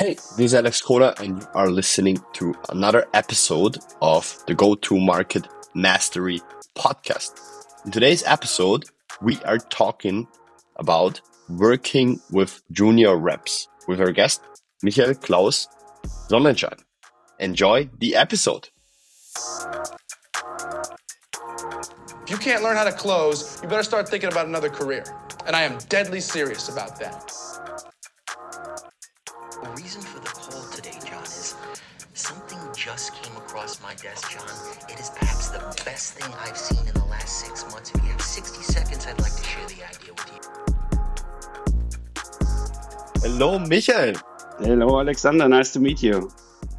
Hey, this is Alex Kola, and you are listening to another episode of the Go to Market Mastery podcast. In today's episode, we are talking about working with junior reps with our guest, Michael Klaus Sonnenschein. Enjoy the episode. If you can't learn how to close, you better start thinking about another career. And I am deadly serious about that. My desk, John. It is perhaps the best thing I've seen in the last six months. If you have 60 seconds, I'd like to share the idea with you. Hello, Michael. Hello, Alexander. Nice to meet you.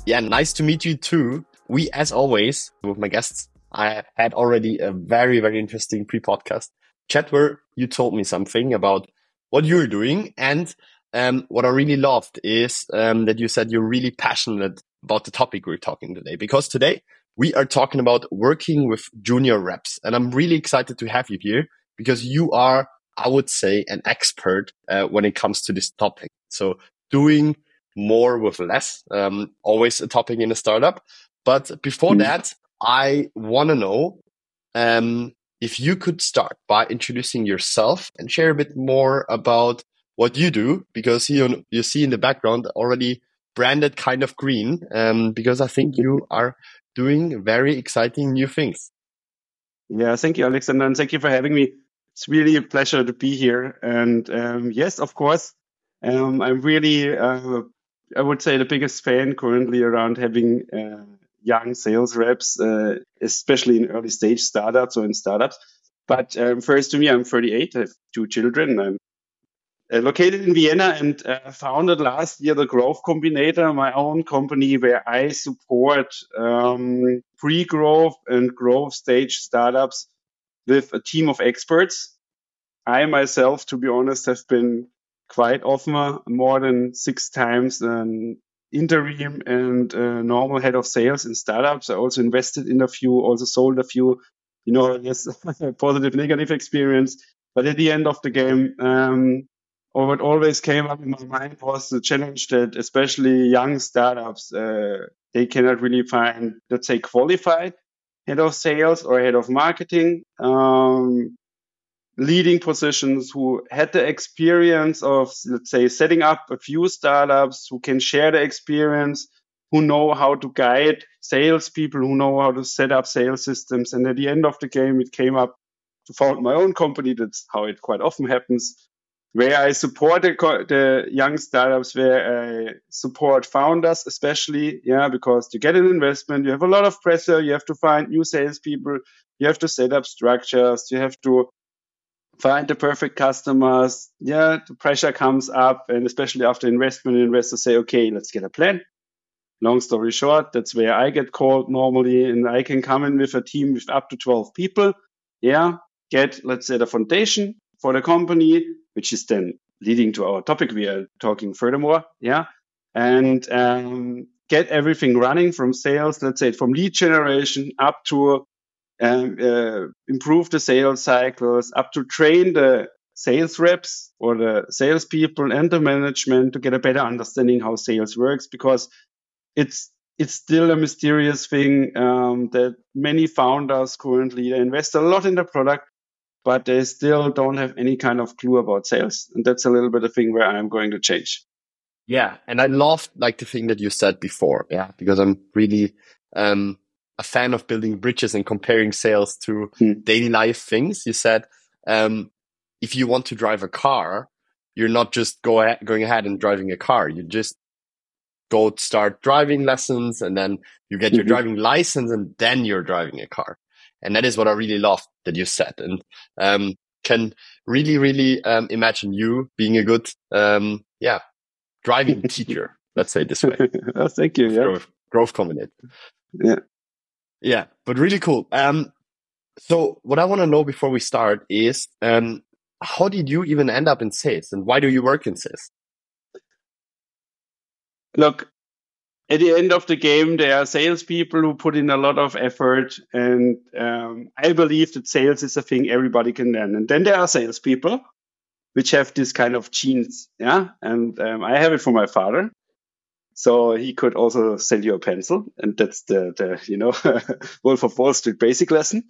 Yeah, nice to meet you too. We, as always, with my guests, I had already a very, very interesting pre-podcast chat where you told me something about what you're doing and um, what I really loved is um, that you said you're really passionate about the topic we're talking today because today we are talking about working with junior reps. And I'm really excited to have you here because you are, I would say, an expert uh, when it comes to this topic. So doing more with less, um, always a topic in a startup. But before mm. that, I want to know um, if you could start by introducing yourself and share a bit more about what you do because you you see in the background already branded kind of green um, because I think you are doing very exciting new things. Yeah, thank you, Alexander, and thank you for having me. It's really a pleasure to be here. And um, yes, of course, um, I'm really, uh, I would say, the biggest fan currently around having uh, young sales reps, uh, especially in early stage startups or in startups. But um, first, to me, I'm 38. I have two children. I'm located in Vienna and uh, founded last year the Growth Combinator, my own company where I support um, pre-growth and growth stage startups with a team of experts. I myself, to be honest, have been quite often uh, more than six times an interim and uh, normal head of sales in startups. I also invested in a few, also sold a few, you know, yes, positive, negative experience. But at the end of the game, um, or what always came up in my mind was the challenge that especially young startups uh, they cannot really find let's say qualified head of sales or head of marketing um, leading positions who had the experience of let's say setting up a few startups who can share the experience who know how to guide salespeople who know how to set up sales systems. And at the end of the game it came up to found my own company. That's how it quite often happens where I support the, the, young startups, where I support founders, especially, yeah, because to get an investment, you have a lot of pressure. You have to find new salespeople. You have to set up structures. You have to find the perfect customers. Yeah, the pressure comes up, and especially after investment, investors say, "Okay, let's get a plan." Long story short, that's where I get called normally, and I can come in with a team with up to twelve people. Yeah, get let's say the foundation for the company which is then leading to our topic we are talking furthermore. Yeah. And um, get everything running from sales, let's say from lead generation up to um, uh, improve the sales cycles, up to train the sales reps or the salespeople and the management to get a better understanding how sales works because it's it's still a mysterious thing um, that many founders currently invest a lot in the product but they still don't have any kind of clue about sales. And that's a little bit of thing where I'm going to change. Yeah. And I loved like the thing that you said before. Yeah. Because I'm really, um, a fan of building bridges and comparing sales to hmm. daily life things. You said, um, if you want to drive a car, you're not just go ahead, going ahead and driving a car. You just go start driving lessons and then you get your mm-hmm. driving license and then you're driving a car. And that is what I really love that you said and, um, can really, really, um, imagine you being a good, um, yeah, driving teacher. Let's say this way. oh, thank you. Yeah. Growth, growth combinate. Yeah. Yeah. But really cool. Um, so what I want to know before we start is, um, how did you even end up in sales and why do you work in sales? Look, at the end of the game, there are salespeople who put in a lot of effort, and um, I believe that sales is a thing everybody can learn. And then there are salespeople which have this kind of genes, yeah. And um, I have it from my father. So he could also sell you a pencil. And that's the, the you know, Wolf of Wall Street basic lesson.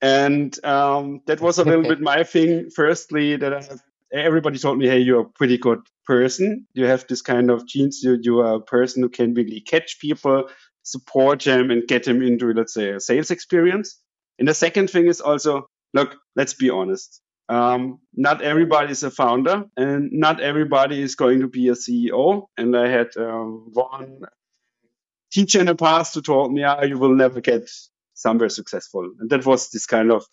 And um, that was a little bit my thing. Firstly, that I have, everybody told me, hey, you're a pretty good person. You have this kind of genes. You, you are a person who can really catch people, support them, and get them into, let's say, a sales experience. And the second thing is also, look, let's be honest. Um, not everybody is a founder and not everybody is going to be a CEO. And I had um, one teacher in the past who told me, ah, you will never get somewhere successful. And that was this kind of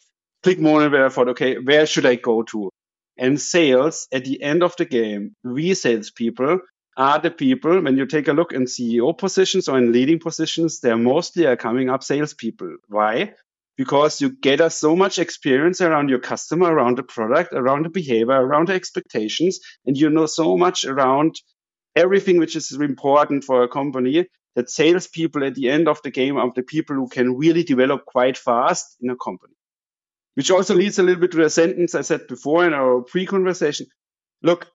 click moment where I thought, okay, where should I go to? And sales at the end of the game, we salespeople are the people, when you take a look in CEO positions or in leading positions, they're mostly are coming up salespeople. Why? Because you gather so much experience around your customer, around the product, around the behavior, around the expectations, and you know so much around everything which is important for a company that salespeople at the end of the game are the people who can really develop quite fast in a company. Which also leads a little bit to the sentence I said before in our pre-conversation. Look,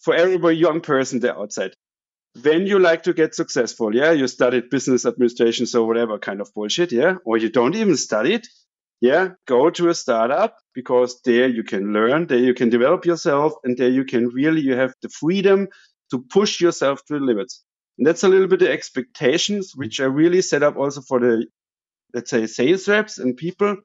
for every young person there outside, when you like to get successful, yeah, you studied business administration, so whatever kind of bullshit, yeah, or you don't even study it, yeah, go to a startup because there you can learn, there you can develop yourself, and there you can really, you have the freedom to push yourself to the limits. And that's a little bit the expectations, which are really set up also for the, let's say, sales reps and people.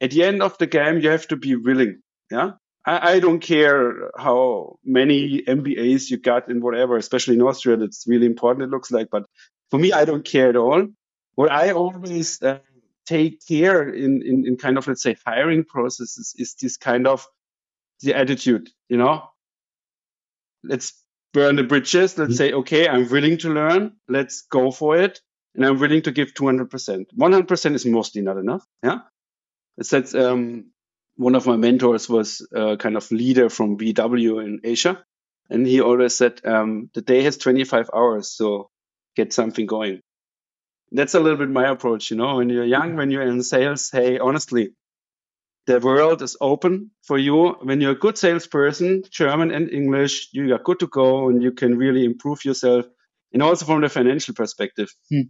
At the end of the game, you have to be willing. Yeah. I, I don't care how many MBAs you got in whatever, especially in Austria. That's really important. It looks like, but for me, I don't care at all. What I always uh, take care in, in, in kind of, let's say, hiring processes is this kind of the attitude, you know, let's burn the bridges. Let's mm-hmm. say, okay, I'm willing to learn. Let's go for it. And I'm willing to give 200%. 100% is mostly not enough. Yeah. That's, um, one of my mentors was a kind of leader from VW in Asia. And he always said, um, the day has 25 hours. So get something going. That's a little bit my approach. You know, when you're young, when you're in sales, hey, honestly, the world is open for you. When you're a good salesperson, German and English, you are good to go and you can really improve yourself. And also from the financial perspective, hmm.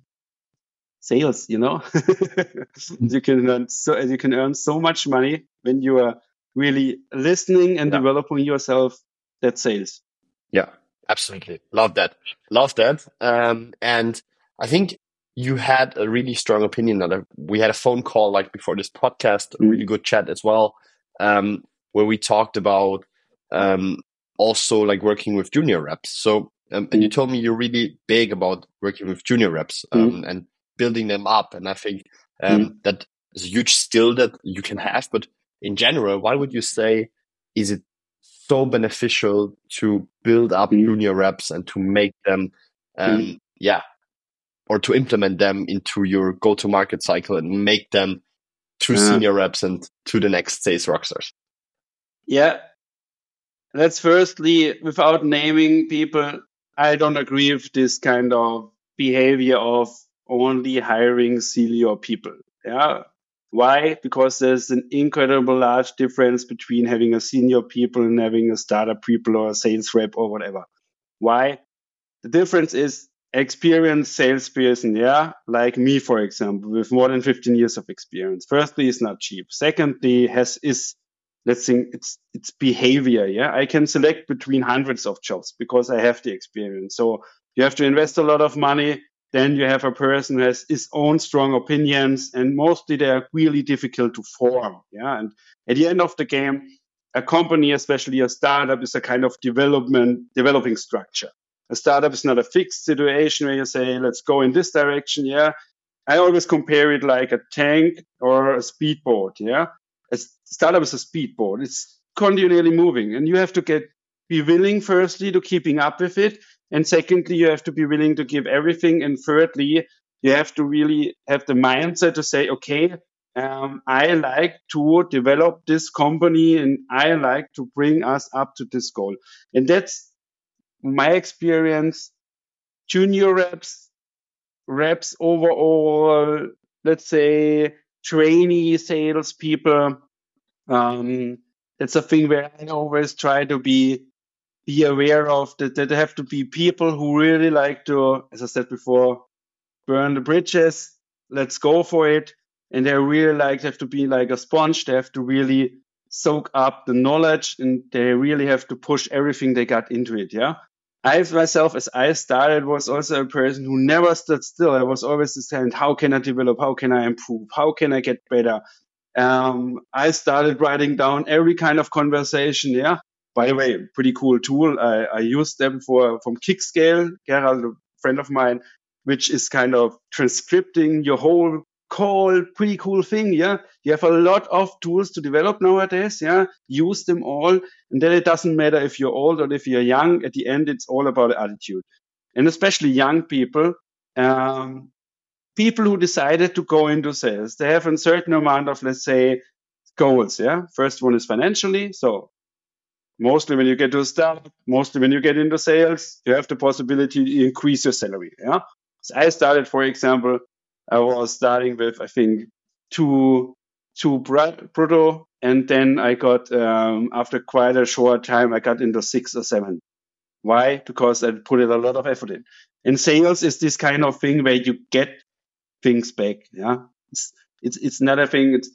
Sales, you know, you can earn so you can earn so much money when you are really listening and yeah. developing yourself. That sales. Yeah, absolutely. Love that. Love that. Um, and I think you had a really strong opinion on it. We had a phone call like before this podcast, a really good chat as well, um, where we talked about um, also like working with junior reps. So, um, and you mm. told me you're really big about working with junior reps um, mm. and building them up. And I think um, mm. that is a huge skill that you can have. But in general, why would you say is it so beneficial to build up mm. junior reps and to make them, um, yeah, or to implement them into your go-to-market cycle and make them to yeah. senior reps and to the next sales rockstars? Yeah. Let's firstly, without naming people, I don't agree with this kind of behavior of only hiring senior people. Yeah. Why? Because there's an incredible large difference between having a senior people and having a startup people or a sales rep or whatever. Why? The difference is experienced salesperson, yeah, like me, for example, with more than 15 years of experience. Firstly, it's not cheap. Secondly, has is let's think it's it's behavior. Yeah, I can select between hundreds of jobs because I have the experience. So you have to invest a lot of money. Then you have a person who has his own strong opinions, and mostly they are really difficult to form. Yeah, and at the end of the game, a company, especially a startup, is a kind of development developing structure. A startup is not a fixed situation where you say, let's go in this direction. Yeah. I always compare it like a tank or a speedboat. Yeah. A startup is a speedboat. It's continually moving and you have to get, be willing firstly to keeping up with it. And secondly, you have to be willing to give everything. And thirdly, you have to really have the mindset to say, okay, um, I like to develop this company and I like to bring us up to this goal. And that's my experience, junior reps, reps overall, let's say trainee salespeople. Um, that's a thing where I always try to be be aware of that, there have to be people who really like to, as I said before, burn the bridges. Let's go for it. And they really like have to be like a sponge. They have to really soak up the knowledge and they really have to push everything they got into it. Yeah. I myself, as I started, was also a person who never stood still. I was always saying, how can I develop? How can I improve? How can I get better? Um, I started writing down every kind of conversation. Yeah. By the way, pretty cool tool. I, I them for from Kickscale. Gerald, a friend of mine, which is kind of transcripting your whole call. Pretty cool thing. Yeah. You have a lot of tools to develop nowadays. Yeah. Use them all. And then it doesn't matter if you're old or if you're young. At the end, it's all about attitude. And especially young people, um, people who decided to go into sales, they have a certain amount of, let's say, goals. Yeah. First one is financially. So mostly when you get to a startup, mostly when you get into sales, you have the possibility to increase your salary. Yeah. So I started, for example, I was starting with, I think, two, two brutto. And then I got, um, after quite a short time, I got into six or seven. Why? Because I put in a lot of effort in. And sales is this kind of thing where you get things back. Yeah. It's, it's, it's not a thing. It's,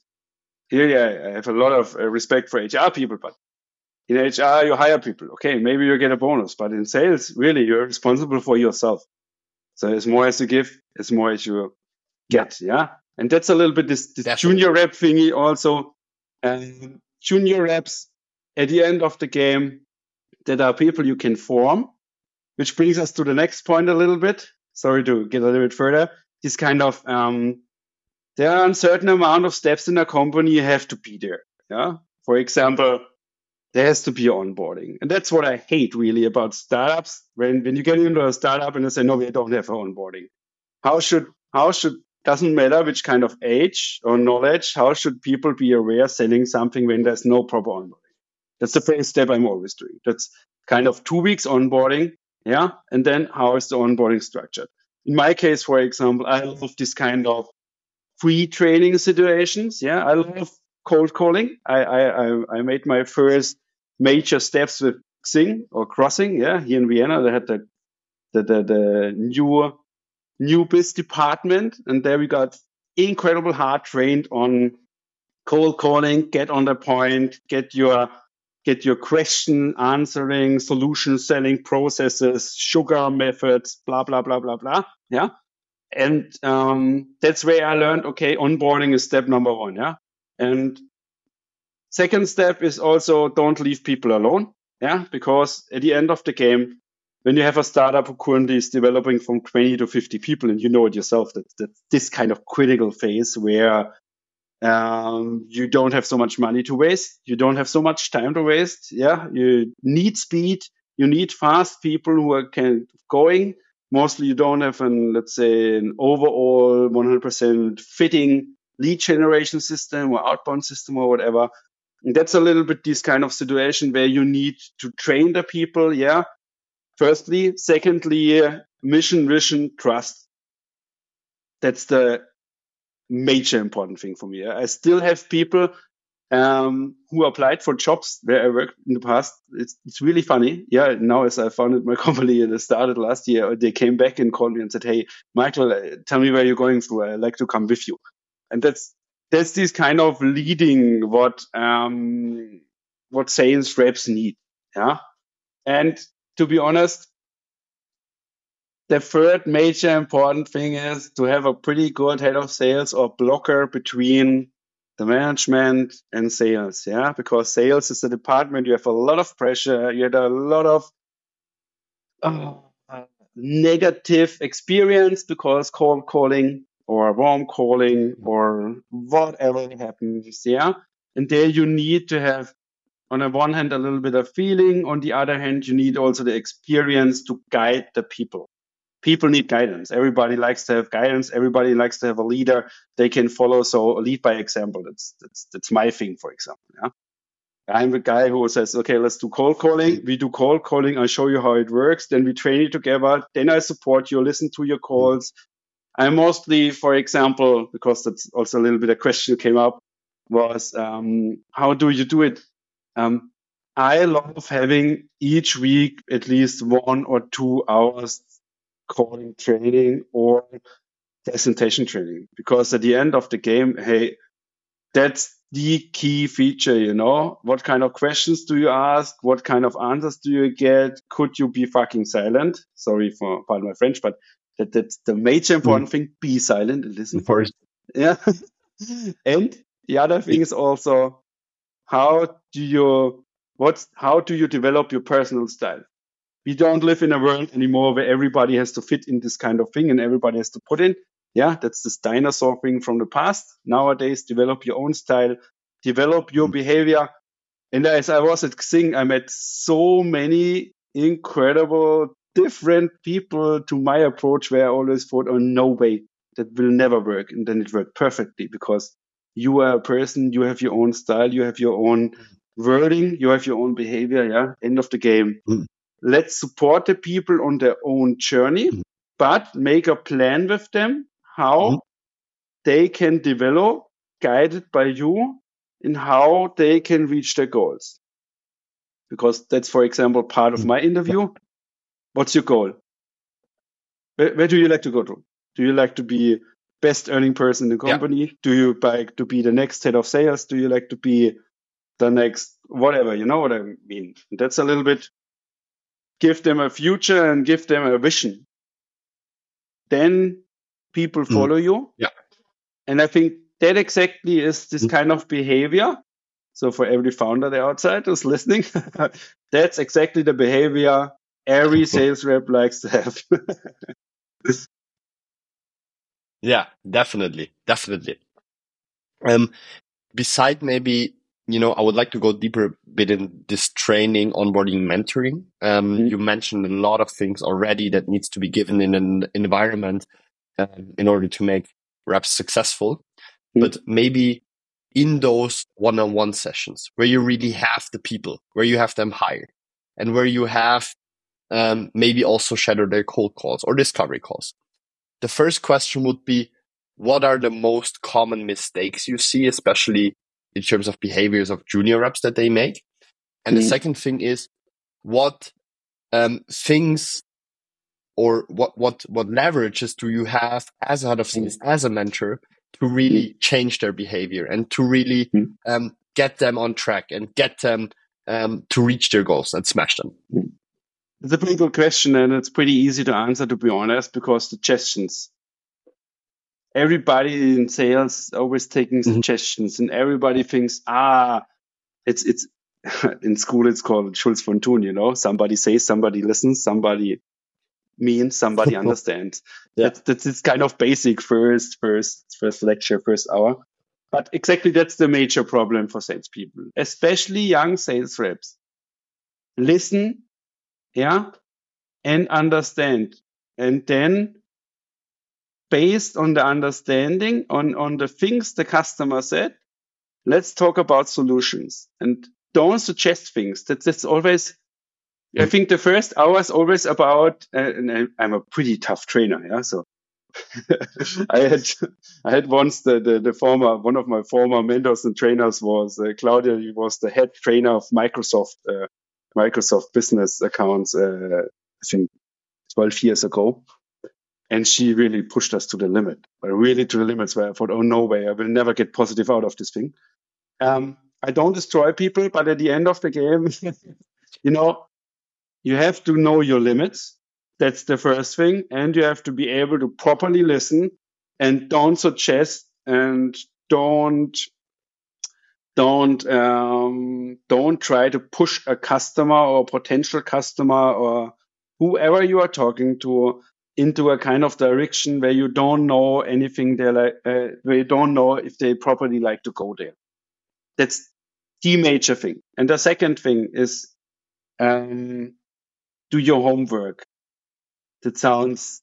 here I have a lot of uh, respect for HR people, but in HR, you hire people. Okay, maybe you get a bonus, but in sales, really, you're responsible for yourself. So as more as you give, as more as you get. Yeah. And that's a little bit this, this junior rep thingy also. And junior reps at the end of the game, that are people you can form, which brings us to the next point a little bit. Sorry to get a little bit further. This kind of, um, there are a certain amount of steps in a company you have to be there. Yeah. For example, there has to be onboarding. And that's what I hate really about startups. When when you get into a startup and they say, no, we don't have onboarding. How should how should doesn't matter which kind of age or knowledge, how should people be aware selling something when there's no proper onboarding? That's the first step I'm always doing. That's kind of two weeks onboarding. Yeah. And then how is the onboarding structured? In my case, for example, I love this kind of free training situations. Yeah. I love cold calling. I, I, I made my first major steps with Xing or Crossing. Yeah, here in Vienna, they had the the the, the new new biz department, and there we got incredible hard trained on cold calling, get on the point, get your get your question answering, solution selling processes, sugar methods, blah blah blah blah blah. Yeah. And um, that's where I learned, okay, onboarding is step number one. Yeah. And second step is also don't leave people alone. Yeah. Because at the end of the game, when you have a startup who currently is developing from 20 to 50 people, and you know it yourself, that, that this kind of critical phase where um, you don't have so much money to waste, you don't have so much time to waste. Yeah, you need speed, you need fast people who are can going. Mostly, you don't have an let's say an overall 100% fitting lead generation system or outbound system or whatever. And that's a little bit this kind of situation where you need to train the people. Yeah. Firstly, secondly, mission, vision, trust. That's the major important thing for me. I still have people um, who applied for jobs where I worked in the past. It's, it's really funny. Yeah, now as I founded my company and I started last year, they came back and called me and said, "Hey, Michael, uh, tell me where you're going through. I'd like to come with you." And that's that's this kind of leading what um, what sales reps need. Yeah, and to be honest, the third major important thing is to have a pretty good head of sales or blocker between the management and sales. Yeah, because sales is a department you have a lot of pressure, you had a lot of uh, negative experience because cold calling or warm calling mm. or whatever happens. Yeah, and there you need to have on the one hand a little bit of feeling on the other hand you need also the experience to guide the people people need guidance. Everybody likes to have guidance. Everybody likes to have a leader they can follow. So lead by example. That's that's that's my thing, for example. Yeah. I'm the guy who says, okay, let's do cold calling. We do cold calling. I show you how it works. Then we train it together. Then I support you, listen to your mm. calls. I mostly, for example, because that's also a little bit a question that came up, was um, how do you do it? Um, I love having each week at least one or two hours coding training or presentation training because at the end of the game, hey, that's the key feature, you know? What kind of questions do you ask? What kind of answers do you get? Could you be fucking silent? Sorry for pardon my French, but that, that's the major important mm. thing. Be silent and listen. First. Yeah. and the other thing is also how do you what's how do you develop your personal style? We don't live in a world anymore where everybody has to fit in this kind of thing and everybody has to put in. Yeah, that's this dinosaur thing from the past. Nowadays, develop your own style, develop your mm. behavior. And as I was at Xing, I met so many incredible different people to my approach where I always thought, oh, no way, that will never work. And then it worked perfectly because you are a person, you have your own style, you have your own wording, you have your own behavior. Yeah. End of the game. Mm. Let's support the people on their own journey, mm. but make a plan with them how mm. they can develop guided by you in how they can reach their goals. Because that's, for example, part of mm. my interview. What's your goal? Where, where do you like to go to? Do you like to be best earning person in the company? Yeah. Do you like to be the next head of sales? Do you like to be the next whatever? You know what I mean? That's a little bit give them a future and give them a vision. Then people mm. follow mm. you. Yeah. And I think that exactly is this mm. kind of behavior. So for every founder there outside who's listening, that's exactly the behavior every sales rep likes to have. Yeah, definitely. Definitely. Um, beside maybe, you know, I would like to go deeper a bit in this training, onboarding, mentoring. Um, mm-hmm. you mentioned a lot of things already that needs to be given in an environment um, in order to make reps successful. Mm-hmm. But maybe in those one-on-one sessions where you really have the people, where you have them hired and where you have um, maybe also shadow their cold calls or discovery calls the first question would be, what are the most common mistakes you see, especially in terms of behaviors of junior reps that they make? And mm-hmm. the second thing is, what um, things or what what what leverages do you have as a head of sales, mm-hmm. as a mentor, to really mm-hmm. change their behavior and to really um, get them on track and get them um, to reach their goals and smash them? It's a pretty good question, and it's pretty easy to answer, to be honest, because suggestions. Everybody in sales always taking mm-hmm. suggestions, and everybody thinks, ah, it's it's in school it's called Schulz von Thun, you know. Somebody says, somebody listens, somebody means, somebody understands. yeah. That's that's it's kind of basic first, first, first lecture, first hour. But exactly that's the major problem for salespeople, especially young sales reps. Listen yeah, and understand. And then based on the understanding on, on the things the customer said, let's talk about solutions and don't suggest things. That's, that's always, I think the first hour is always about, uh, and I'm a pretty tough trainer. Yeah. So I had, I had once the, the, the, former, one of my former mentors and trainers was uh, Claudia. He was the head trainer of Microsoft uh, Microsoft business accounts, uh, I think 12 years ago. And she really pushed us to the limit, really to the limits where I thought, oh, no way, I will never get positive out of this thing. Um, I don't destroy people, but at the end of the game, you know, you have to know your limits. That's the first thing. And you have to be able to properly listen and don't suggest and don't don't um, don't try to push a customer or a potential customer or whoever you are talking to into a kind of direction where you don't know anything they like, uh, where you don't know if they properly like to go there. That's the major thing. And the second thing is um, do your homework. That sounds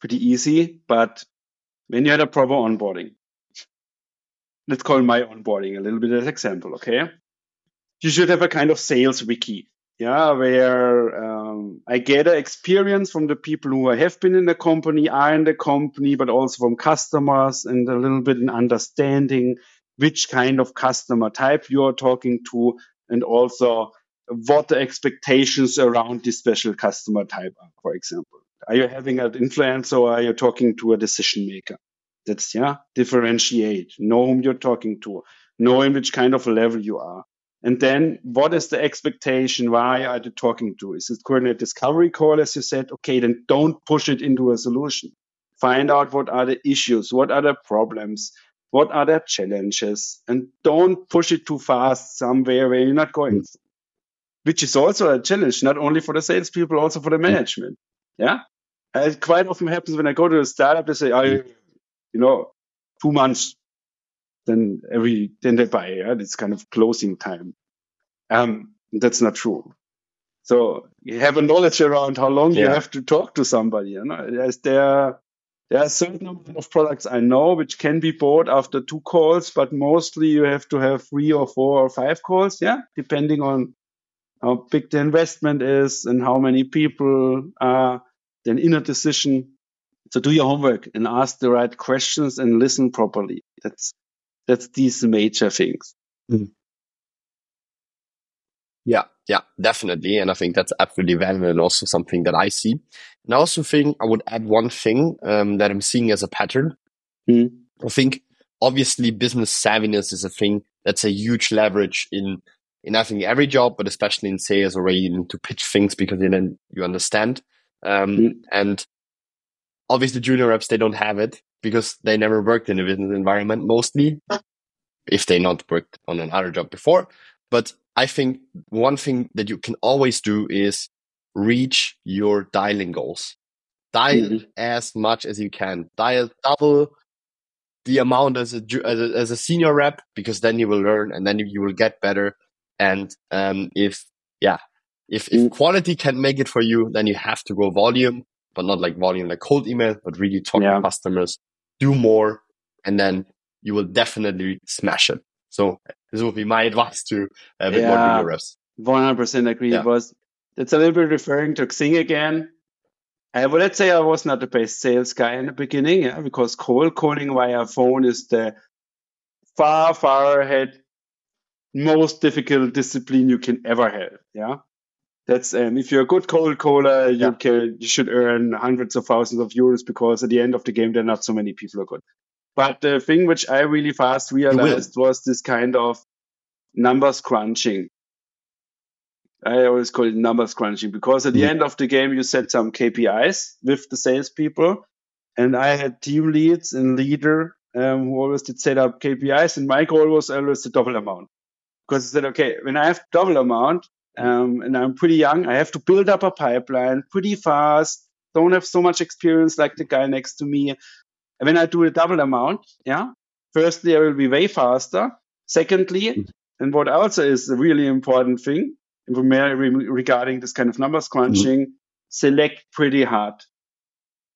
pretty easy, but when you had a proper onboarding, let's call my onboarding a little bit as example, okay? You should have a kind of sales wiki, yeah, where um, I gather experience from the people who have been in the company, are in the company, but also from customers and a little bit in understanding which kind of customer type you are talking to and also what the expectations around this special customer type are, for example. Are you having an influencer or are you talking to a decision maker? That's, yeah, differentiate, know whom you're talking to, know in which kind of a level you are. And then what is the expectation? Why are you talking to? Is it a discovery call, as you said? Okay, then don't push it into a solution. Find out what are the issues, what are the problems, what are the challenges, and don't push it too fast somewhere where you're not going. Mm. Which is also a challenge, not only for the salespeople, also for the management. Yeah. It quite often happens when I go to a startup, they say, I, you know, two months then every then they buy. Yeah? It's kind of closing time. Um, that's not true. So you have a knowledge around how long yeah. you have to talk to somebody. You know, there's there there are certain number of products I know which can be bought after two calls, but mostly you have to have three or four or five calls. Yeah, depending on how big the investment is and how many people are then in a decision. So do your homework and ask the right questions and listen properly. That's that's these major things. Mm. Yeah, yeah, definitely. And I think that's absolutely valid and also something that I see. And I also think I would add one thing um, that I'm seeing as a pattern. Mm. I think obviously business savviness is a thing that's a huge leverage in in I think every job, but especially in sales where you need to pitch things because then you understand. Um, mm. And obviously junior reps, they don't have it because they never worked in a business environment mostly, if they not worked on another job before. But I think one thing that you can always do is reach your dialing goals. Dial mm-hmm. as much as you can. Dial double the amount as a, as a, as a senior rep because then you will learn and then you will get better. And um, if yeah, if if mm. quality can make it for you, then you have to go volume, but not like volume like cold email, but really talk yeah. to customers, do more, and then you will definitely smash it. So this would be my advice to a bit yeah, more reps. One hundred percent agree. Yeah. It was it's a little bit referring to Xing again. Uh, well, let's say I was not the best sales guy in the beginning, yeah, because cold calling via phone is the far, far ahead, most difficult discipline you can ever have. Yeah, that's um, if you're a good cold caller, you yeah. can you should earn hundreds of thousands of euros because at the end of the game, there are not so many people are good. But the thing which I really fast realized was this kind of numbers crunching. I always call it numbers crunching because at the mm. end of the game, you set some KPIs with the salespeople. And I had team leads and leader um, who always did set up KPIs. And my goal was always the double amount. Because I said, okay, when I have double amount um, and I'm pretty young, I have to build up a pipeline pretty fast. Don't have so much experience like the guy next to me. And when I do a double amount, yeah, firstly, I will be way faster. Secondly, mm. and what also is a really important thing regarding this kind of numbers crunching, mm-hmm. select pretty hard.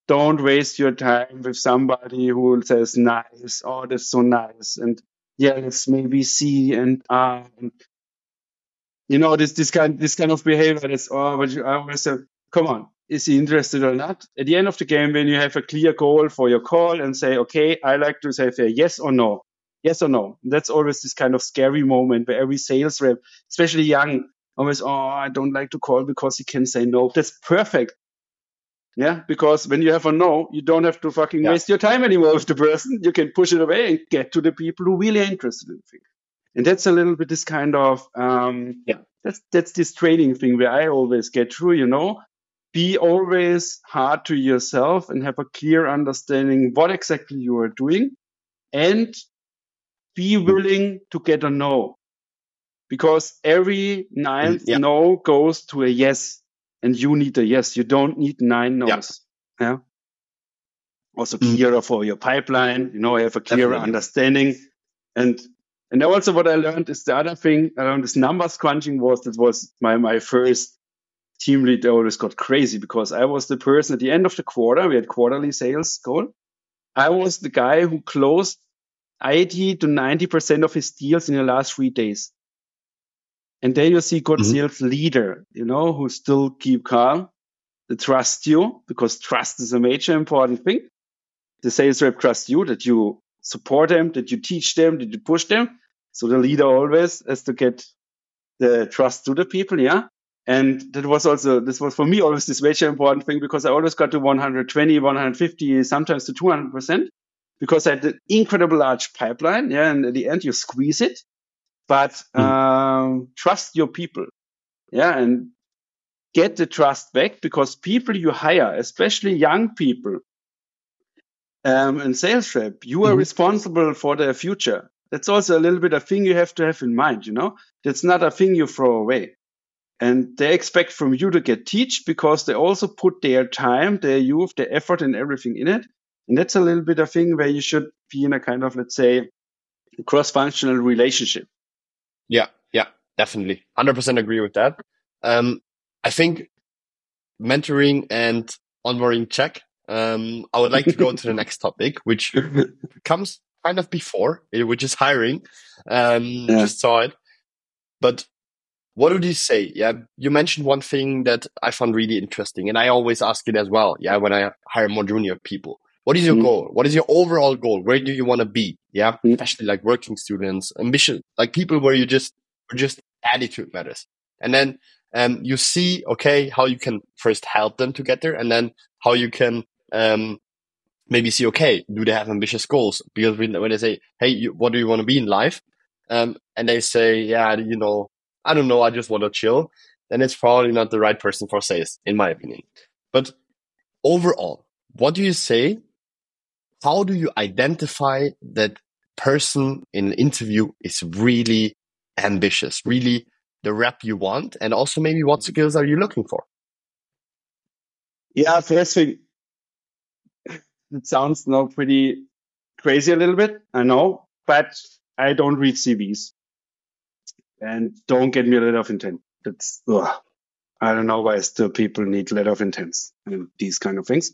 Don't waste your time with somebody who says nice, oh, that's so nice, and let's maybe see and ah, uh, you know this this kind this kind of behavior. That's oh, but you, I always say, come on, is he interested or not? At the end of the game, when you have a clear goal for your call and say, okay, I like to say yes or no, yes or no. That's always this kind of scary moment where every sales rep, especially young, always, oh, I don't like to call because he can say no. That's perfect. Yeah, because when you have a no, you don't have to fucking yeah. waste your time anymore with the person. You can push it away and get to the people who really are interested in things. And that's a little bit this kind of um, yeah. That's that's this training thing where I always get through. You know, be always hard to yourself and have a clear understanding what exactly you are doing, and be willing to get a no because every ninth yeah. no goes to a yes and you need a yes. You don't need nine no's. Yeah. yeah? Also mm. clearer mm. for your pipeline. You know, have a clearer Definitely. understanding. And, and also what I learned is the other thing around this numbers crunching was that was my, my first team lead. I always got crazy because I was the person at the end of the quarter. We had quarterly sales goal. I was the guy who closed 80 to 90% of his deals in the last three days. And there you see good mm-hmm. sales leader, you know, who still keep calm, they trust you because trust is a major important thing. The sales rep trusts you that you support them, Did you teach them, Did you push them. So the leader always has to get the trust to the people. Yeah. And that was also, this was for me always this very important thing because I always got to 120, 150, sometimes to 200% because I had an incredible large pipeline. Yeah. And at the end, you squeeze it, but mm. um, trust your people. Yeah. And get the trust back because people you hire, especially young people, um, and sales rep, you are mm-hmm. responsible for their future. That's also a little bit a thing you have to have in mind, you know? That's not a thing you throw away. And they expect from you to get teach because they also put their time, their youth, their effort and everything in it. And that's a little bit a thing where you should be in a kind of, let's say, cross-functional relationship. Yeah, yeah, definitely. 100% agree with that. Um, I think mentoring and onboarding check. Um, I would like to go to the next topic, which comes kind of before, which is hiring. Um, yeah. just saw it. But what would you say? Yeah, you mentioned one thing that I found really interesting, and I always ask it as well. Yeah, when I hire more junior people, what is your mm. goal? What is your overall goal? Where do you want to be? Yeah, mm. especially like working students, ambition, like people where you just, just attitude matters. And then um, you see, okay, how you can first help them to get there, and then how you can um, maybe see, okay, do they have ambitious goals? Because when, they say, hey, you, what do you want to be in life? Um, and they say, yeah, you know, I don't know, I just want to chill, then it's probably not the right person for sales, in my opinion. But overall, what do you say? How do you identify that person in an interview is really ambitious, really the rep you want, and also maybe what skills are you looking for? Yeah, first thing, it sounds now pretty crazy a little bit, I know, but I don't read CVs and don't get me a letter of intent. That's, ugh. I don't know why still people need letter of intents and these kind of things.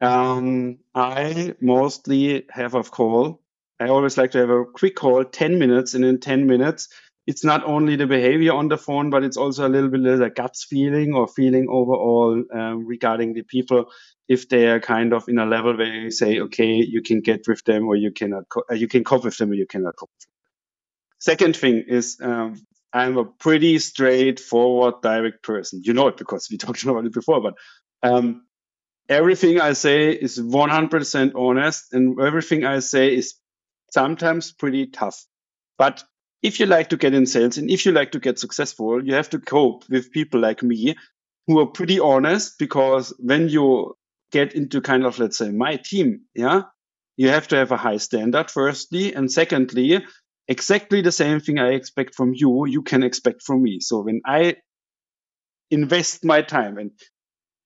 Um, I mostly have a call. I always like to have a quick call, 10 minutes, and in 10 minutes, it's not only the behavior on the phone, but it's also a little bit of a guts feeling or feeling overall um, regarding the people. If they are kind of in a level where you say, okay, you can get with them or you cannot, co- uh, you can cope with them or you cannot cope with them. Second thing is, um, I'm a pretty straightforward, direct person. You know it because we talked about it before, but, um, everything I say is 100% honest and everything I say is sometimes pretty tough. But if you like to get in sales and if you like to get successful, you have to cope with people like me who are pretty honest because when you get into kind of, let's say, my team, yeah, you have to have a high standard, firstly. And secondly, exactly the same thing I expect from you, you can expect from me. So when I invest my time and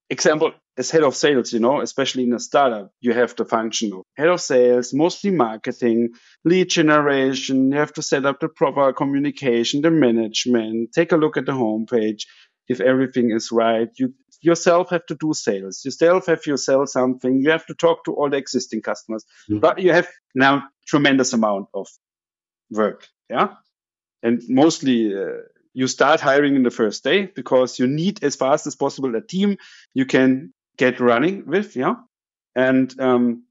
example, as head of sales, you know, especially in a startup, you have the function of head of sales, mostly marketing, lead generation. You have to set up the proper communication, the management, take a look at the homepage. If everything is right, you yourself have to do sales. Yourself have to sell something. You have to talk to all the existing customers. Mm-hmm. But you have now tremendous amount of work. Yeah. And mostly uh, you start hiring in the first day because you need as fast as possible a team you can get running with, yeah. And um,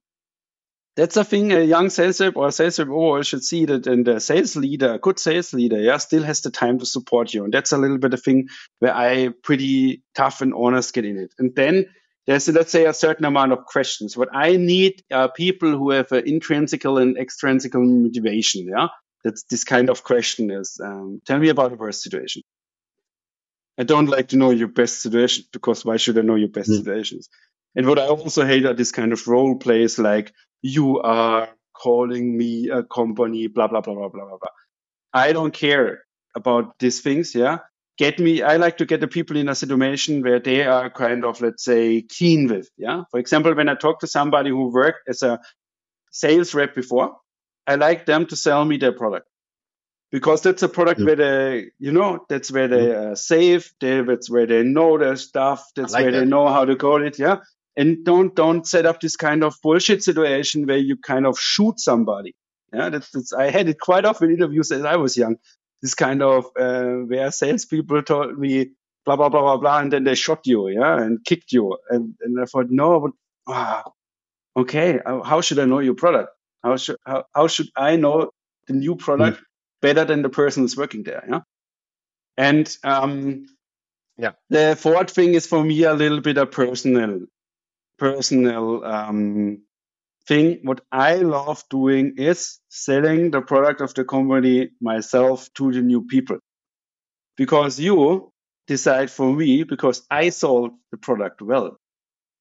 that's a thing a young sales rep or sales rep overall should see that and a sales leader, a good sales leader, yeah, still has the time to support you. And that's a little bit of thing where I pretty tough and honest get in it. And then there's, let's say, a certain amount of questions. What I need are people who have an intrinsic and extrinsic motivation, yeah. That's this kind of question is, um, tell me about a worst situation. I don't like to know your best situation because why should I know your best mm. situations? And what I also hate are this kind of role plays like you are calling me a company, blah, blah, blah, blah, blah, blah, blah. I don't care about these things. Yeah. Get me, I like to get the people in a situation where they are kind of, let's say, keen with. Yeah. For example, when I talk to somebody who worked as a sales rep before, I like them to sell me their product because that's a product yeah. where they, you know, that's where they are safe. They, that's where they know their stuff. That's like where that. they know how to code it. Yeah. And don't, don't set up this kind of bullshit situation where you kind of shoot somebody. Yeah. That's, that's I had it quite often in interviews as I was young. This kind of, uh, where salespeople told me, blah, blah, blah, blah, blah. And then they shot you. Yeah. And kicked you. And, and I thought, no, but, ah, okay. How should I know your product? How should, how, how should I know the new product? Mm better than the person who's working there. Yeah. And um, Yeah. the fourth thing is for me a little bit a personal, personal um, thing. What I love doing is selling the product of the company myself to the new people. Because you decide for me, because I sold the product well.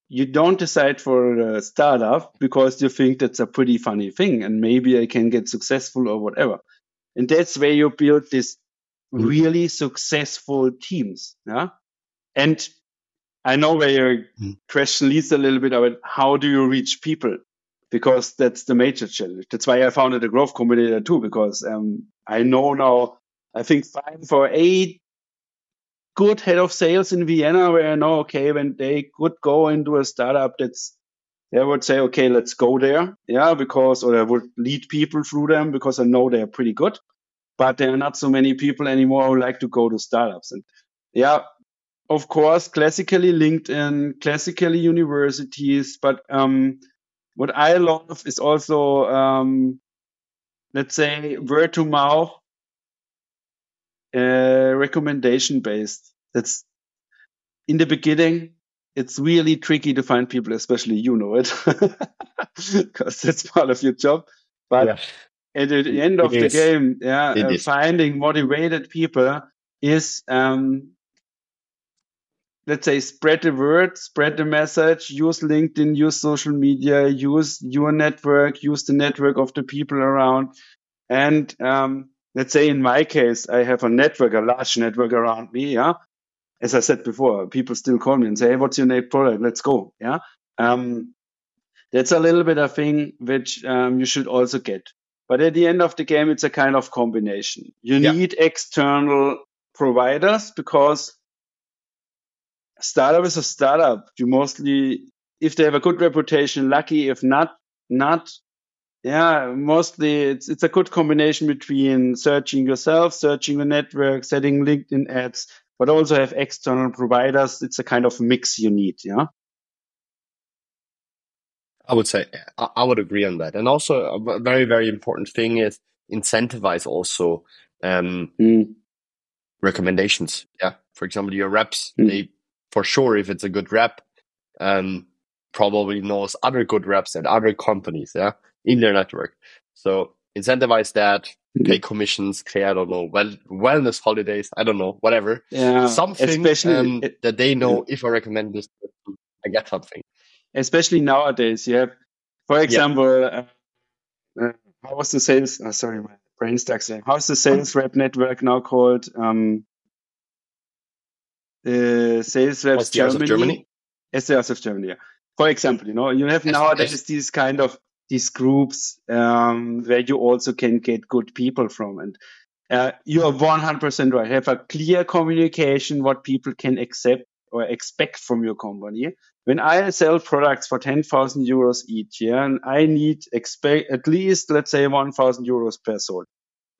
You don't decide for a startup because you think that's a pretty funny thing and maybe I can get successful or whatever. And that's where you build this Mhm. really successful teams. Yeah. And I know where your Mhm. question leads a little bit about how do you reach people? Because that's the major challenge. That's why I founded a growth combinator too, because um, I know now, I think five or eight good head of sales in Vienna where I know, okay, when they could go into a startup that's they would say, okay, let's go there. Yeah, because, or I would lead people through them because I know they're pretty good. But there are not so many people anymore who like to go to startups. And yeah, of course, classically LinkedIn, classically universities. But um, what I love is also, um, let's say, word to mouth, uh, recommendation based. That's in the beginning. It's really tricky to find people, especially you know it, because that's part of your job. But Yeah. at the end of It the is. game, yeah, uh, finding motivated people is, um, let's say, spread the word, spread the message, use LinkedIn, use social media, use your network, use the network of the people around. And, um, let's say in my case, I have a network, a large network around me. Yeah. As I said before, people still call me and say, Hey, what's your next product? Let's go. Yeah. Um, that's a little bit of thing which, um, you should also get. But at the end of the game, it's a kind of combination. You Yeah. need external providers because startup is a startup. You mostly, if they have a good reputation, lucky. If not, not. Yeah, mostly it's it's a good combination between searching yourself, searching the network, setting LinkedIn ads, but also have external providers. It's a kind of mix you need. Yeah. I would say I, would agree on that. And also a very, very important thing is incentivize also um, Mm. recommendations. Yeah. For example, your reps, Mm. they for sure, if it's a good rep, um, probably knows other good reps at other companies. Yeah. In their network. So incentivize that. Pay commissions, pay, I don't know, well, wellness holidays. I don't know, whatever. Yeah. Something especially um, it- that they know if I recommend this, I get something. especially nowadays. You have, for example, uh, uh, how was the sales? Oh, sorry, my brain stuck there. How's the sales rep network now called? Um, the sales reps What's the hours of Germany? SDRs of Germany. Yeah. For example, you know, you have nowadays these kind of these groups um, where you also can get good people from, and uh, you are one hundred percent right. Have a clear communication what people can accept or expect from your company. When I sell products for ten thousand euros each, year, and I need expect at least let's say one thousand euros per sold,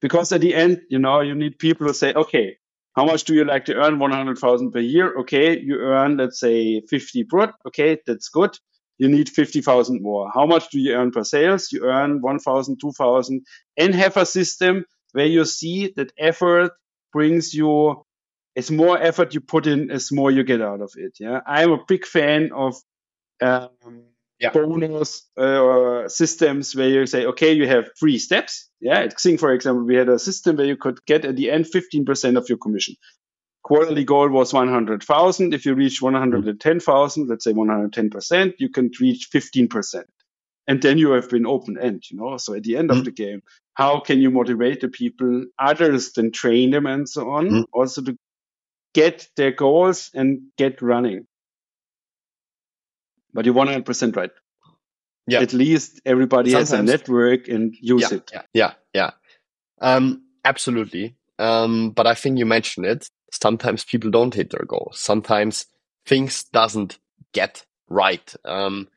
because at the end, you know, you need people who say, okay, how much do you like to earn? 100,000 per year. Okay. You earn, let's say 50 brut. Okay. That's good. You need 50,000 more. How much do you earn per sales? You earn 1,000, 2,000 and have a system where you see that effort brings you, as more effort you put in, as more you get out of it. Yeah. I'm a big fan of, um, Yeah. bonus uh, systems where you say, okay, you have three steps. Yeah, at Xing, for example, we had a system where you could get at the end 15% of your commission. Quarterly goal was 100,000. If you reach 110,000, let's say 110%, you can reach 15%. And then you have been open end, you know. So at the end of Mhm. the game, how can you motivate the people others than train them and so on? Mhm. Also to get their goals and get running. But you're 100% right. Yeah. At least everybody has a network and use yeah, it. Yeah, yeah, yeah. Um, absolutely. Um, but I think you mentioned it. Sometimes people don't hit their goals. Sometimes things doesn't get right. Um,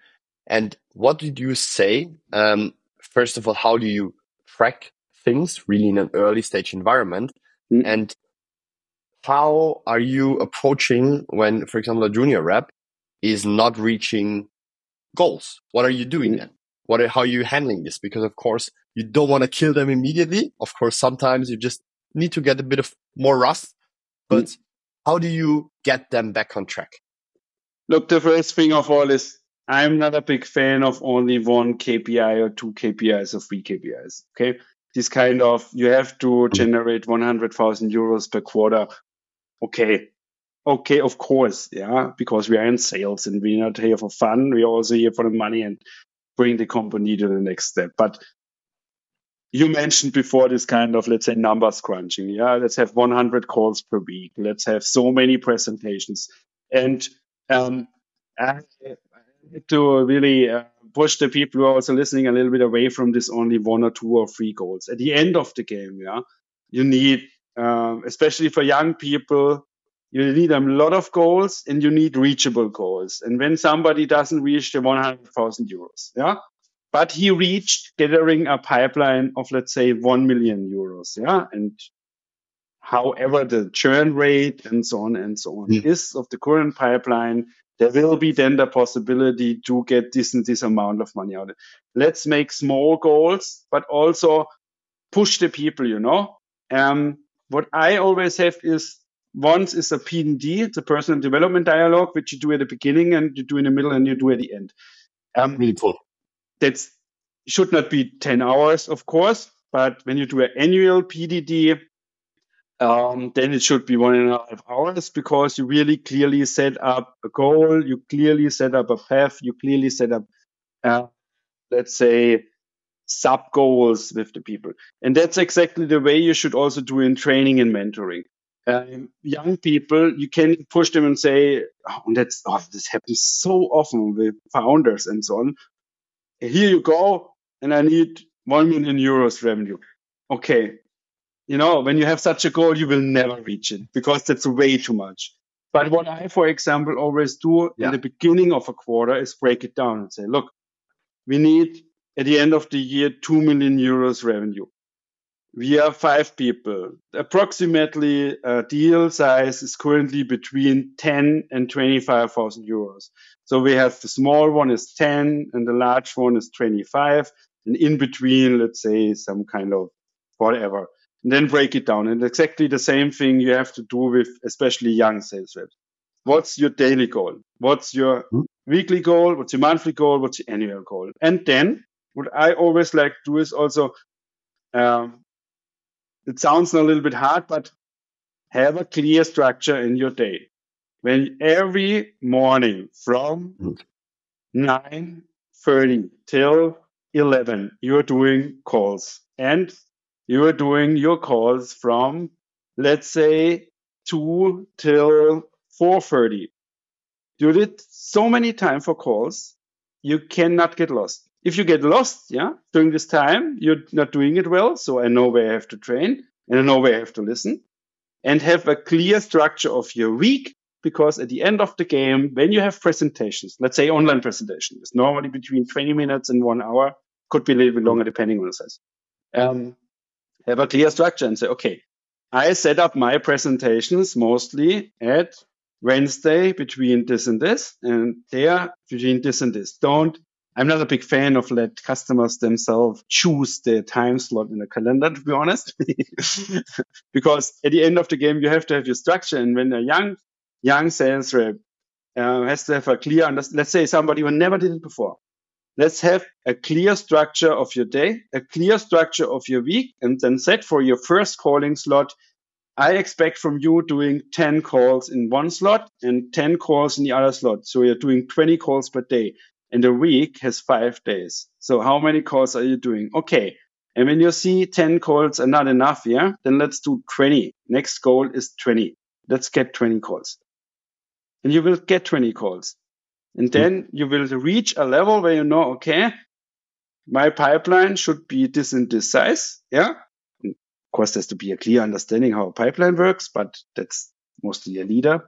and what did you say? Um, first of all, how do you track things really in an early stage environment? Mm. And how are you approaching when, for example, a junior rep is not reaching goals? What are you doing Mm. then? What are, how are you handling this? Because of course you don't want to kill them immediately. Of course, sometimes you just need to get a bit of more rust but mm. how do you get them back on track? Look, the first thing of all is I'm not a big fan of only one KPI or two KPIs or three KPIs. Okay. This kind of, you have to generate 100,000 euros per quarter. Okay. Okay. Of course. Yeah. Because we are in sales and we're not here for fun. We're also here for the money and bring the company to the next step. But you mentioned before this kind of, let's say, numbers crunching. Yeah. Let's have 100 calls per week. Let's have so many presentations. And, um, I, to really uh, push the people who are also listening a little bit away from this only one or two or three goals. At the end of the game, yeah, you need, um, especially for young people, you need a lot of goals and you need reachable goals. And when somebody doesn't reach the 100,000 euros, yeah, but he reached gathering a pipeline of, let's say, 1 million euros, yeah, and however the churn rate and so on and so on yeah. is of the current pipeline, there will be then the possibility to get this and this amount of money out. Let's make small goals, but also push the people, you know. Um, what I always have is once is a P&D, a personal development dialogue, which you do at the beginning and you do in the middle and you do at the end. Um, really cool. That should not be 10 hours, of course, but when you do an annual PDD, um, then it should be one and a half hours because you really clearly set up a goal, you clearly set up a path, you clearly set up, uh, let's say, sub goals with the people. And that's exactly the way you should also do in training and mentoring. Um, young people, you can push them and say, oh, that's, oh, this happens so often with founders and so on. Here you go, and I need 1 million euros revenue. Okay, you know, when you have such a goal, you will never reach it because that's way too much. But what I, for example, always do yeah. in the beginning of a quarter is break it down and say, look, we need at the end of the year 2 million euros revenue. We are five people. Approximately a deal size is currently between 10 and 25,000 euros. So we have the small one is 10 and the large one is 25 and in between, let's say some kind of whatever and then break it down. And exactly the same thing you have to do with especially young sales reps. What's your daily goal? What's your mm-hmm. weekly goal? What's your monthly goal? What's your annual goal? And then what I always like to do is also, um, it sounds a little bit hard, but have a clear structure in your day. When every morning from mm-hmm. 9.30 till 11, you're doing calls and you are doing your calls from, let's say, 2 till 4.30. You did so many time for calls, you cannot get lost. If you get lost, yeah, during this time, you're not doing it well. So I know where I have to train and I know where I have to listen and have a clear structure of your week. Because at the end of the game, when you have presentations, let's say online presentation, it's normally between 20 minutes and one hour, could be a little bit longer depending on the size. Um, have a clear structure and say, okay, I set up my presentations mostly at Wednesday between this and this, and there between this and this. Don't. I'm not a big fan of let customers themselves choose the time slot in the calendar, to be honest, because at the end of the game you have to have your structure. And when they're young young sales rep uh, has to have a clear, let's say somebody who never did it before, let's have a clear structure of your day, a clear structure of your week, and then set for your first calling slot. I expect from you doing 10 calls in one slot and 10 calls in the other slot. So you're doing 20 calls per day. And a week has five days. So how many calls are you doing? Okay. And when you see 10 calls are not enough, yeah, then let's do 20. Next goal is 20. Let's get 20 calls. And you will get 20 calls. And hmm. then you will reach a level where you know, okay, my pipeline should be this and this size. Yeah. And of course, there's to be a clear understanding how a pipeline works, but that's mostly a leader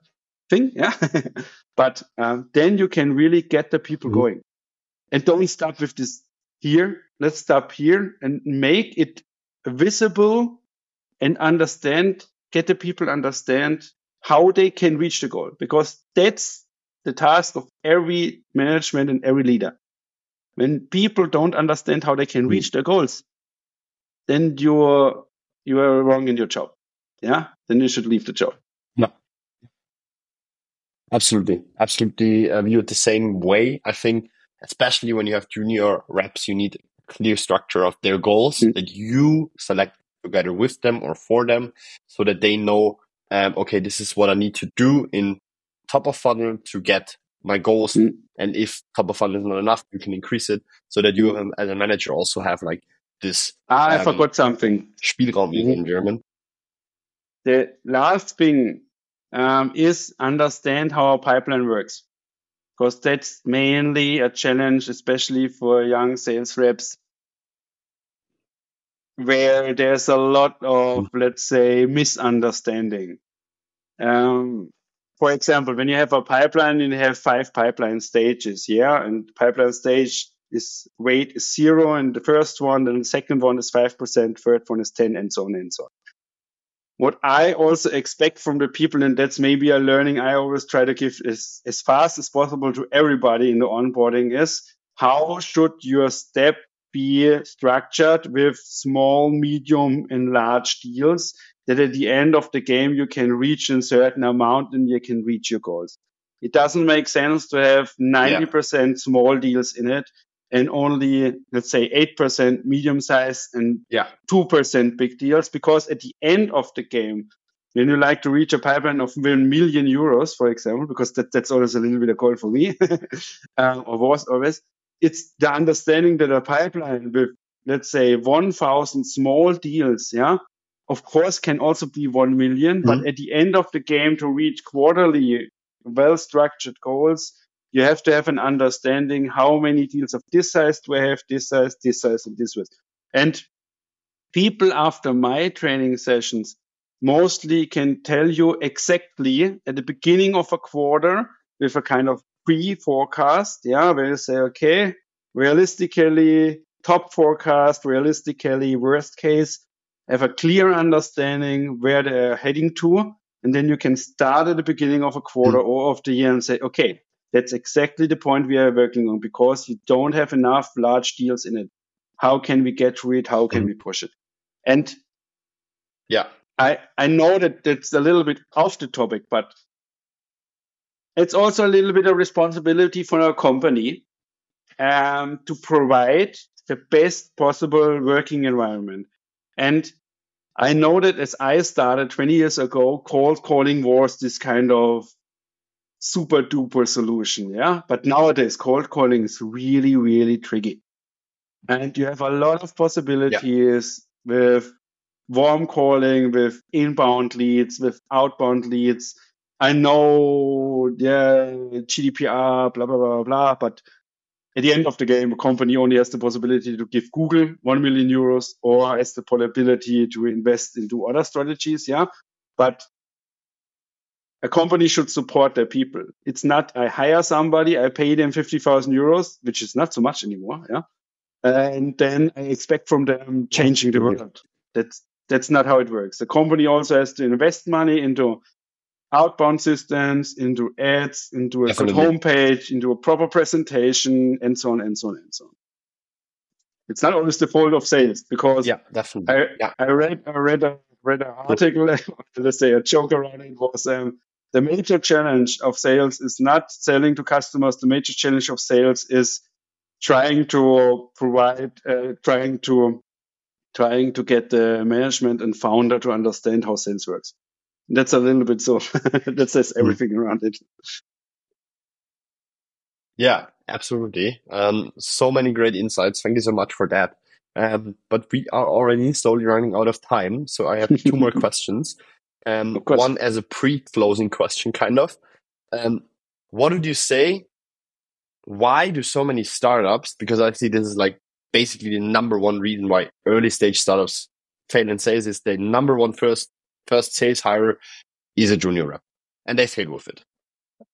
thing. Yeah. but um, then you can really get the people mm-hmm. going and don't stop with this here. Let's stop here and make it visible and understand, get the people understand how they can reach the goal because that's the task of every management and every leader. When people don't understand how they can hmm. reach their goals, then you're you are wrong in your job. Yeah, then you should leave the job. No, absolutely. Absolutely uh, view it the same way. I think, especially when you have junior reps, you need a clear structure of their goals mm-hmm. that you select together with them or for them so that they know, um, okay, this is what I need to do in top of funnel to get my goals. Mm-hmm. And if top of funnel is not enough, you can increase it so that you um, as a manager also have like this. Ah, I um, forgot something. Spielraum mm-hmm. in German. The last thing um, is understand how a pipeline works. Because that's mainly a challenge, especially for young sales reps, where there's a lot of, let's say, misunderstanding. Um, for example, when you have a pipeline, and you have five pipeline stages, yeah, and pipeline stage is weight is zero, and the first one, and the second one is five percent, third one is ten, and so on and so on what I also expect from the people, and that's maybe a learning I always try to give is as fast as possible to everybody in the onboarding is how should your step be structured with small, medium, and large deals that at the end of the game you can reach a certain amount and you can reach your goals. It doesn't make sense to have 90% yeah. small deals in it and only let's say 8% medium size and yeah 2% big deals because at the end of the game when you like to reach a pipeline of 1 million euros for example because that, that's always a little bit of goal for me uh, or was always it's the understanding that a pipeline with let's say 1000 small deals yeah of course can also be 1 million mm-hmm. but at the end of the game to reach quarterly well structured goals you have to have an understanding how many deals of this size do I have, this size, this size, and this size. And people after my training sessions mostly can tell you exactly at the beginning of a quarter with a kind of pre-forecast, yeah, where you say, okay, realistically, top forecast, realistically, worst case, have a clear understanding where they're heading to. And then you can start at the beginning of a quarter mm. or of the year and say, okay, that's exactly the point we are working on because you don't have enough large deals in it. How can we get through it? How can mm-hmm. we push it? And yeah, I, I know that that's a little bit off the topic, but it's also a little bit of responsibility for our company um, to provide the best possible working environment. And I know that as I started 20 years ago, cold calling was this kind of super duper solution. Yeah. But nowadays, cold calling is really, really tricky. And you have a lot of possibilities yeah. with warm calling, with inbound leads, with outbound leads. I know, yeah, GDPR, blah, blah, blah, blah, but at the end of the game, a company only has the possibility to give Google 1 million euros or has the possibility to invest into other strategies. Yeah. But a company should support their people. It's not I hire somebody, I pay them 50,000 euros, which is not so much anymore. Yeah. And then I expect from them changing the world. That's, that's not how it works. The company also has to invest money into outbound systems, into ads, into a good homepage, into a proper presentation, and so on and so on and so on. It's not always the fault of sales because yeah, definitely. I, yeah. I read I read a read an article, let's say a joke around it was um, the major challenge of sales is not selling to customers. The major challenge of sales is trying to provide, uh, trying to, trying to get the management and founder to understand how sales works. That's a little bit so that says hmm. everything mm. around it. Yeah, absolutely. Um, so many great insights. Thank you so much for that. Um, but we are already slowly running out of time. So I have two more questions. Um, one as a pre-closing question, kind of. Um, what would you say? Why do so many startups? Because I see this is like basically the number one reason why early stage startups fail in sales is the number one first first sales hire is a junior rep, and they fail with it.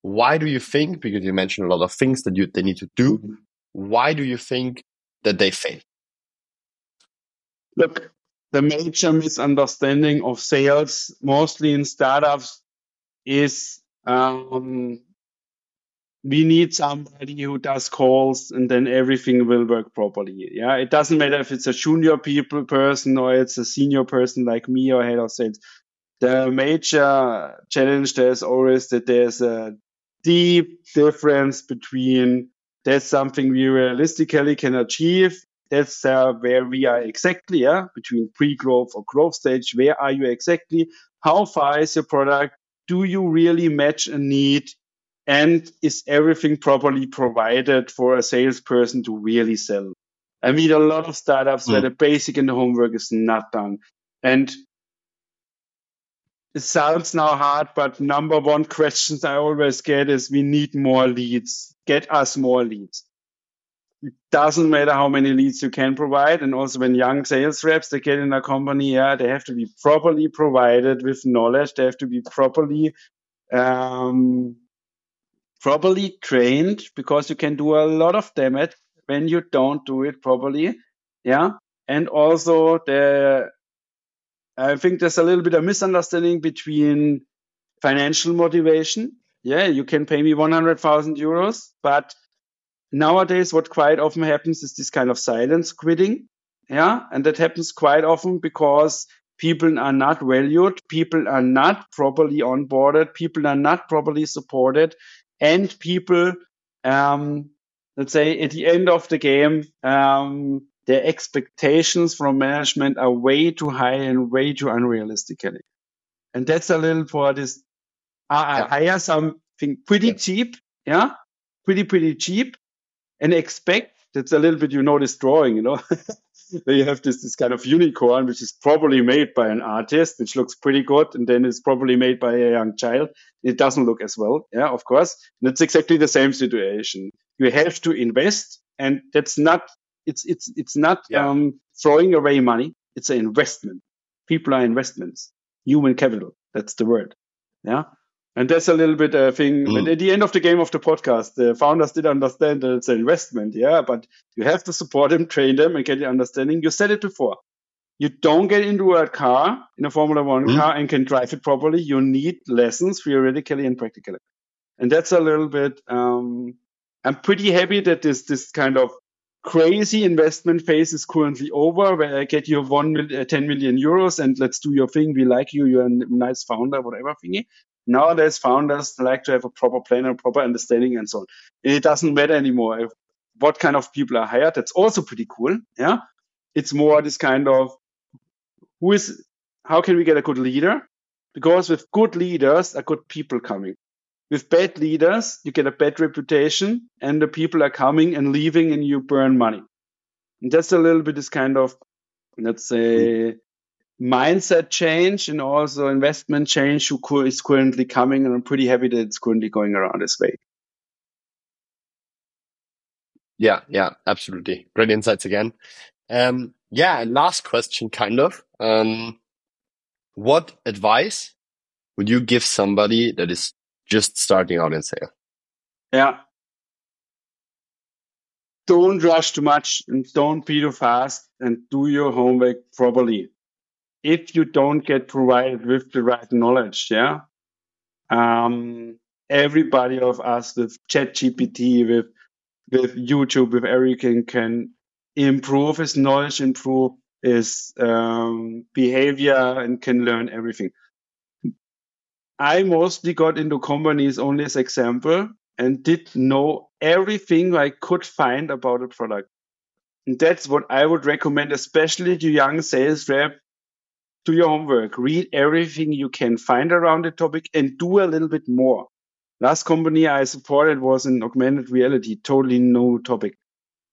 Why do you think? Because you mentioned a lot of things that you they need to do. Why do you think that they fail? Look, the major misunderstanding of sales, mostly in startups, is um, we need somebody who does calls and then everything will work properly. Yeah, it doesn't matter if it's a junior people person or it's a senior person like me or head of sales. The major challenge there is always that there's a deep difference between that's something we realistically can achieve. That's uh, where we are exactly, yeah, between pre-growth or growth stage. Where are you exactly? How far is your product? Do you really match a need? And is everything properly provided for a salesperson to really sell? I meet a lot of startups mm. where the basic and the homework is not done. And it sounds now hard, but number one questions I always get is we need more leads. Get us more leads. It doesn't matter how many leads you can provide. And also when young sales reps, they get in a company, yeah, they have to be properly provided with knowledge. They have to be properly, um, properly trained because you can do a lot of damage when you don't do it properly. Yeah. And also the I think there's a little bit of misunderstanding between financial motivation. Yeah, you can pay me 100,000 euros, but nowadays what quite often happens is this kind of silence quitting. Yeah, and that happens quite often because people are not valued, people are not properly onboarded, people are not properly supported, and people, um, let's say at the end of the game, um, their expectations from management are way too high and way too unrealistically. And that's a little for this. I yeah. hire something pretty yeah. cheap. Yeah. Pretty, pretty cheap and expect that's a little bit, you know, this drawing, you know, where you have this, this kind of unicorn, which is probably made by an artist, which looks pretty good. And then it's probably made by a young child. It doesn't look as well. Yeah, of course. And it's exactly the same situation. You have to invest and that's not it's it's it's not yeah. um, throwing away money. It's an investment. People are investments. Human capital. That's the word. Yeah. And that's a little bit a thing. Mm. But at the end of the game of the podcast, the founders did understand that it's an investment. Yeah. But you have to support them, train them, and get the understanding. You said it before. You don't get into a car, in a Formula One mm. car, and can drive it properly. You need lessons theoretically and practically. And that's a little bit, um, I'm pretty happy that this, this kind of crazy investment phase is currently over where I get you one uh, 10 million euros and let's do your thing. We like you. You're a nice founder, whatever thingy. Nowadays, founders like to have a proper plan and proper understanding and so on. It doesn't matter anymore if, what kind of people are hired. That's also pretty cool. Yeah. It's more this kind of who is, how can we get a good leader? Because with good leaders are good people coming with bad leaders, you get a bad reputation and the people are coming and leaving and you burn money. And that's a little bit this kind of, let's say, mindset change and also investment change who is currently coming. And I'm pretty happy that it's currently going around this way. Yeah, yeah, absolutely. Great insights again. Um, yeah, last question, kind of. Um, what advice would you give somebody that is just starting out in sales. Yeah. Don't rush too much and don't be too fast and do your homework properly. If you don't get provided with the right knowledge, yeah, um, everybody of us with ChatGPT, with with YouTube, with everything can improve his knowledge, improve his um, behavior, and can learn everything. I mostly got into companies only as example and did know everything I could find about a product. And that's what I would recommend, especially to young sales rep. Do your homework, read everything you can find around the topic and do a little bit more. Last company I supported was an augmented reality, totally new topic.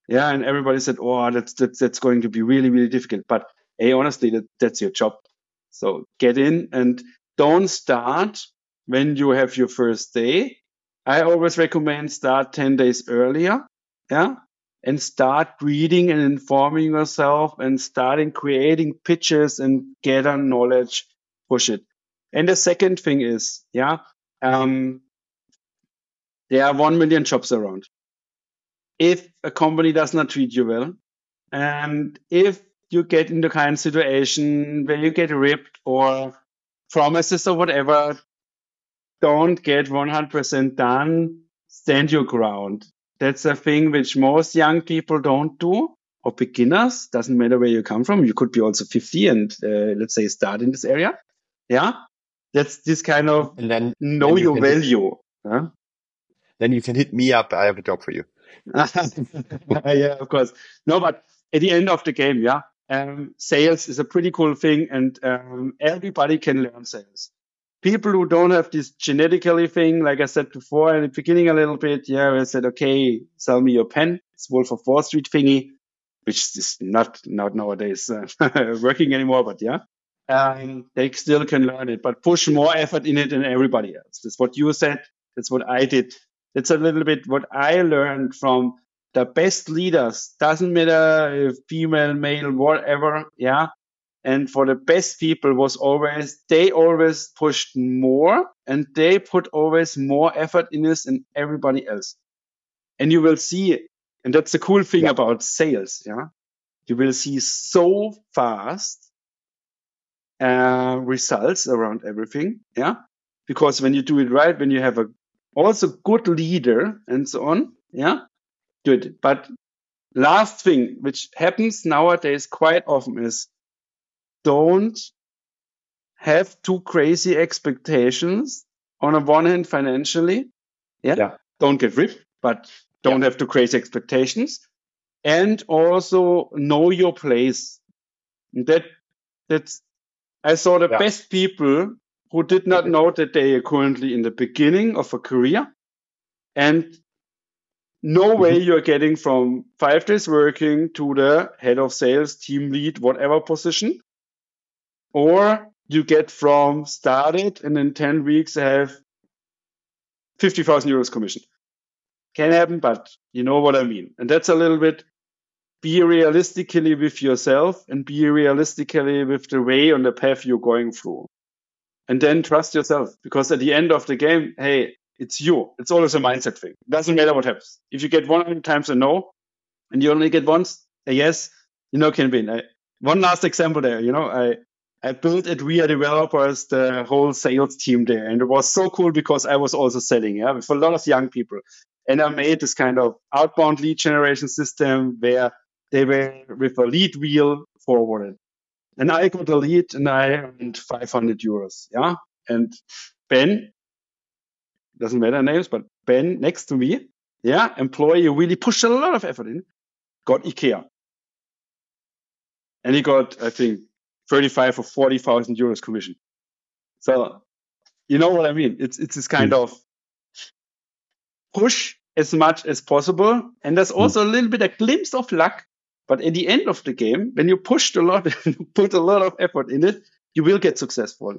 Yeah. And everybody said, Oh, that's, that's, that's going to be really, really difficult. But hey, honestly, that, that's your job. So get in and don't start when you have your first day. I always recommend start 10 days earlier. Yeah. And start reading and informing yourself and starting creating pitches and gather knowledge, push it. And the second thing is, yeah, um, there are 1 million jobs around. If a company does not treat you well, and if you get in the kind of situation where you get ripped or promises or whatever don't get 100% done, stand your ground. That's a thing which most young people don't do or beginners. Doesn't matter where you come from. You could be also 50 and uh, let's say start in this area. Yeah. That's this kind of and then know your value. Huh? then you can hit me up. I have a job for you. yeah, of course. No, but at the end of the game, yeah, um, sales is a pretty cool thing, and um, everybody can learn sales. People who don't have this genetically thing, like I said before in the beginning a little bit, yeah, I said, okay, sell me your pen. It's Wolf of Wall Street thingy, which is not not nowadays uh, working anymore, but yeah. Um, they still can learn it, but push more effort in it than everybody else. That's what you said. That's what I did. That's a little bit what I learned from the best leaders. Doesn't matter if female, male, whatever. Yeah. And for the best people was always, they always pushed more and they put always more effort in this than everybody else. And you will see, and that's the cool thing yeah. about sales. Yeah. You will see so fast uh, results around everything. Yeah. Because when you do it right, when you have a also good leader and so on, yeah, do it. But last thing, which happens nowadays quite often is don't have too crazy expectations on a one hand financially. Yeah. yeah. Don't get ripped, but don't yeah. have too crazy expectations. And also know your place. That that's I saw the yeah. best people who did not know that they are currently in the beginning of a career and no way mm-hmm. you're getting from five days working to the head of sales, team lead, whatever position. Or you get from started and in 10 weeks have 50,000 euros commission. Can happen, but you know what I mean. And that's a little bit be realistically with yourself and be realistically with the way on the path you're going through. And then trust yourself because at the end of the game, hey, it's you. It's always a mindset thing. Doesn't matter what happens. If you get 100 times a no and you only get once a yes, you know, can win. I, one last example there, you know, I, I built at We Are Developers the whole sales team there. And it was so cool because I was also selling, yeah, with a lot of young people. And I made this kind of outbound lead generation system where they were with a lead wheel forwarded. And I got a lead and I earned 500 euros. Yeah. And Ben, doesn't matter names, but Ben next to me, yeah, employee really pushed a lot of effort in, got IKEA. And he got, I think, 35 or 40,000 euros commission. So, you know what I mean? It's, it's this kind mm. of push as much as possible. And there's hmm. also mm. a little bit a glimpse of luck. But at the end of the game, when you pushed a lot, and put a lot of effort in it, you will get successful.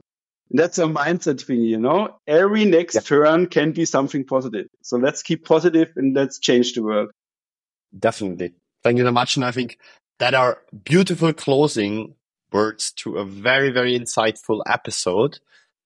That's a mindset thing, you know. Every next yeah. turn can be something positive. So let's keep positive and let's change the world. Definitely. Thank you so much. And I think that are beautiful closing words to a very, very insightful episode.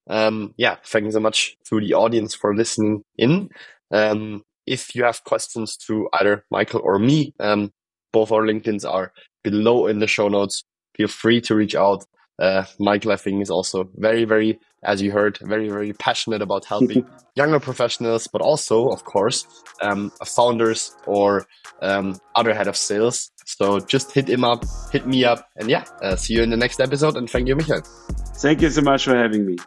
Um, yeah, thank you so much to the audience for listening in. Um, if you have questions to either Michael or me, um, both our LinkedIn's are below in the show notes. Feel free to reach out. Uh, Michael, I think, is also very, very, as you heard, very, very passionate about helping younger professionals, but also, of course, um, founders or um, other head of sales. So just hit him up, hit me up, and yeah, uh, see you in the next episode. And thank you, Michael. Thank you so much for having me.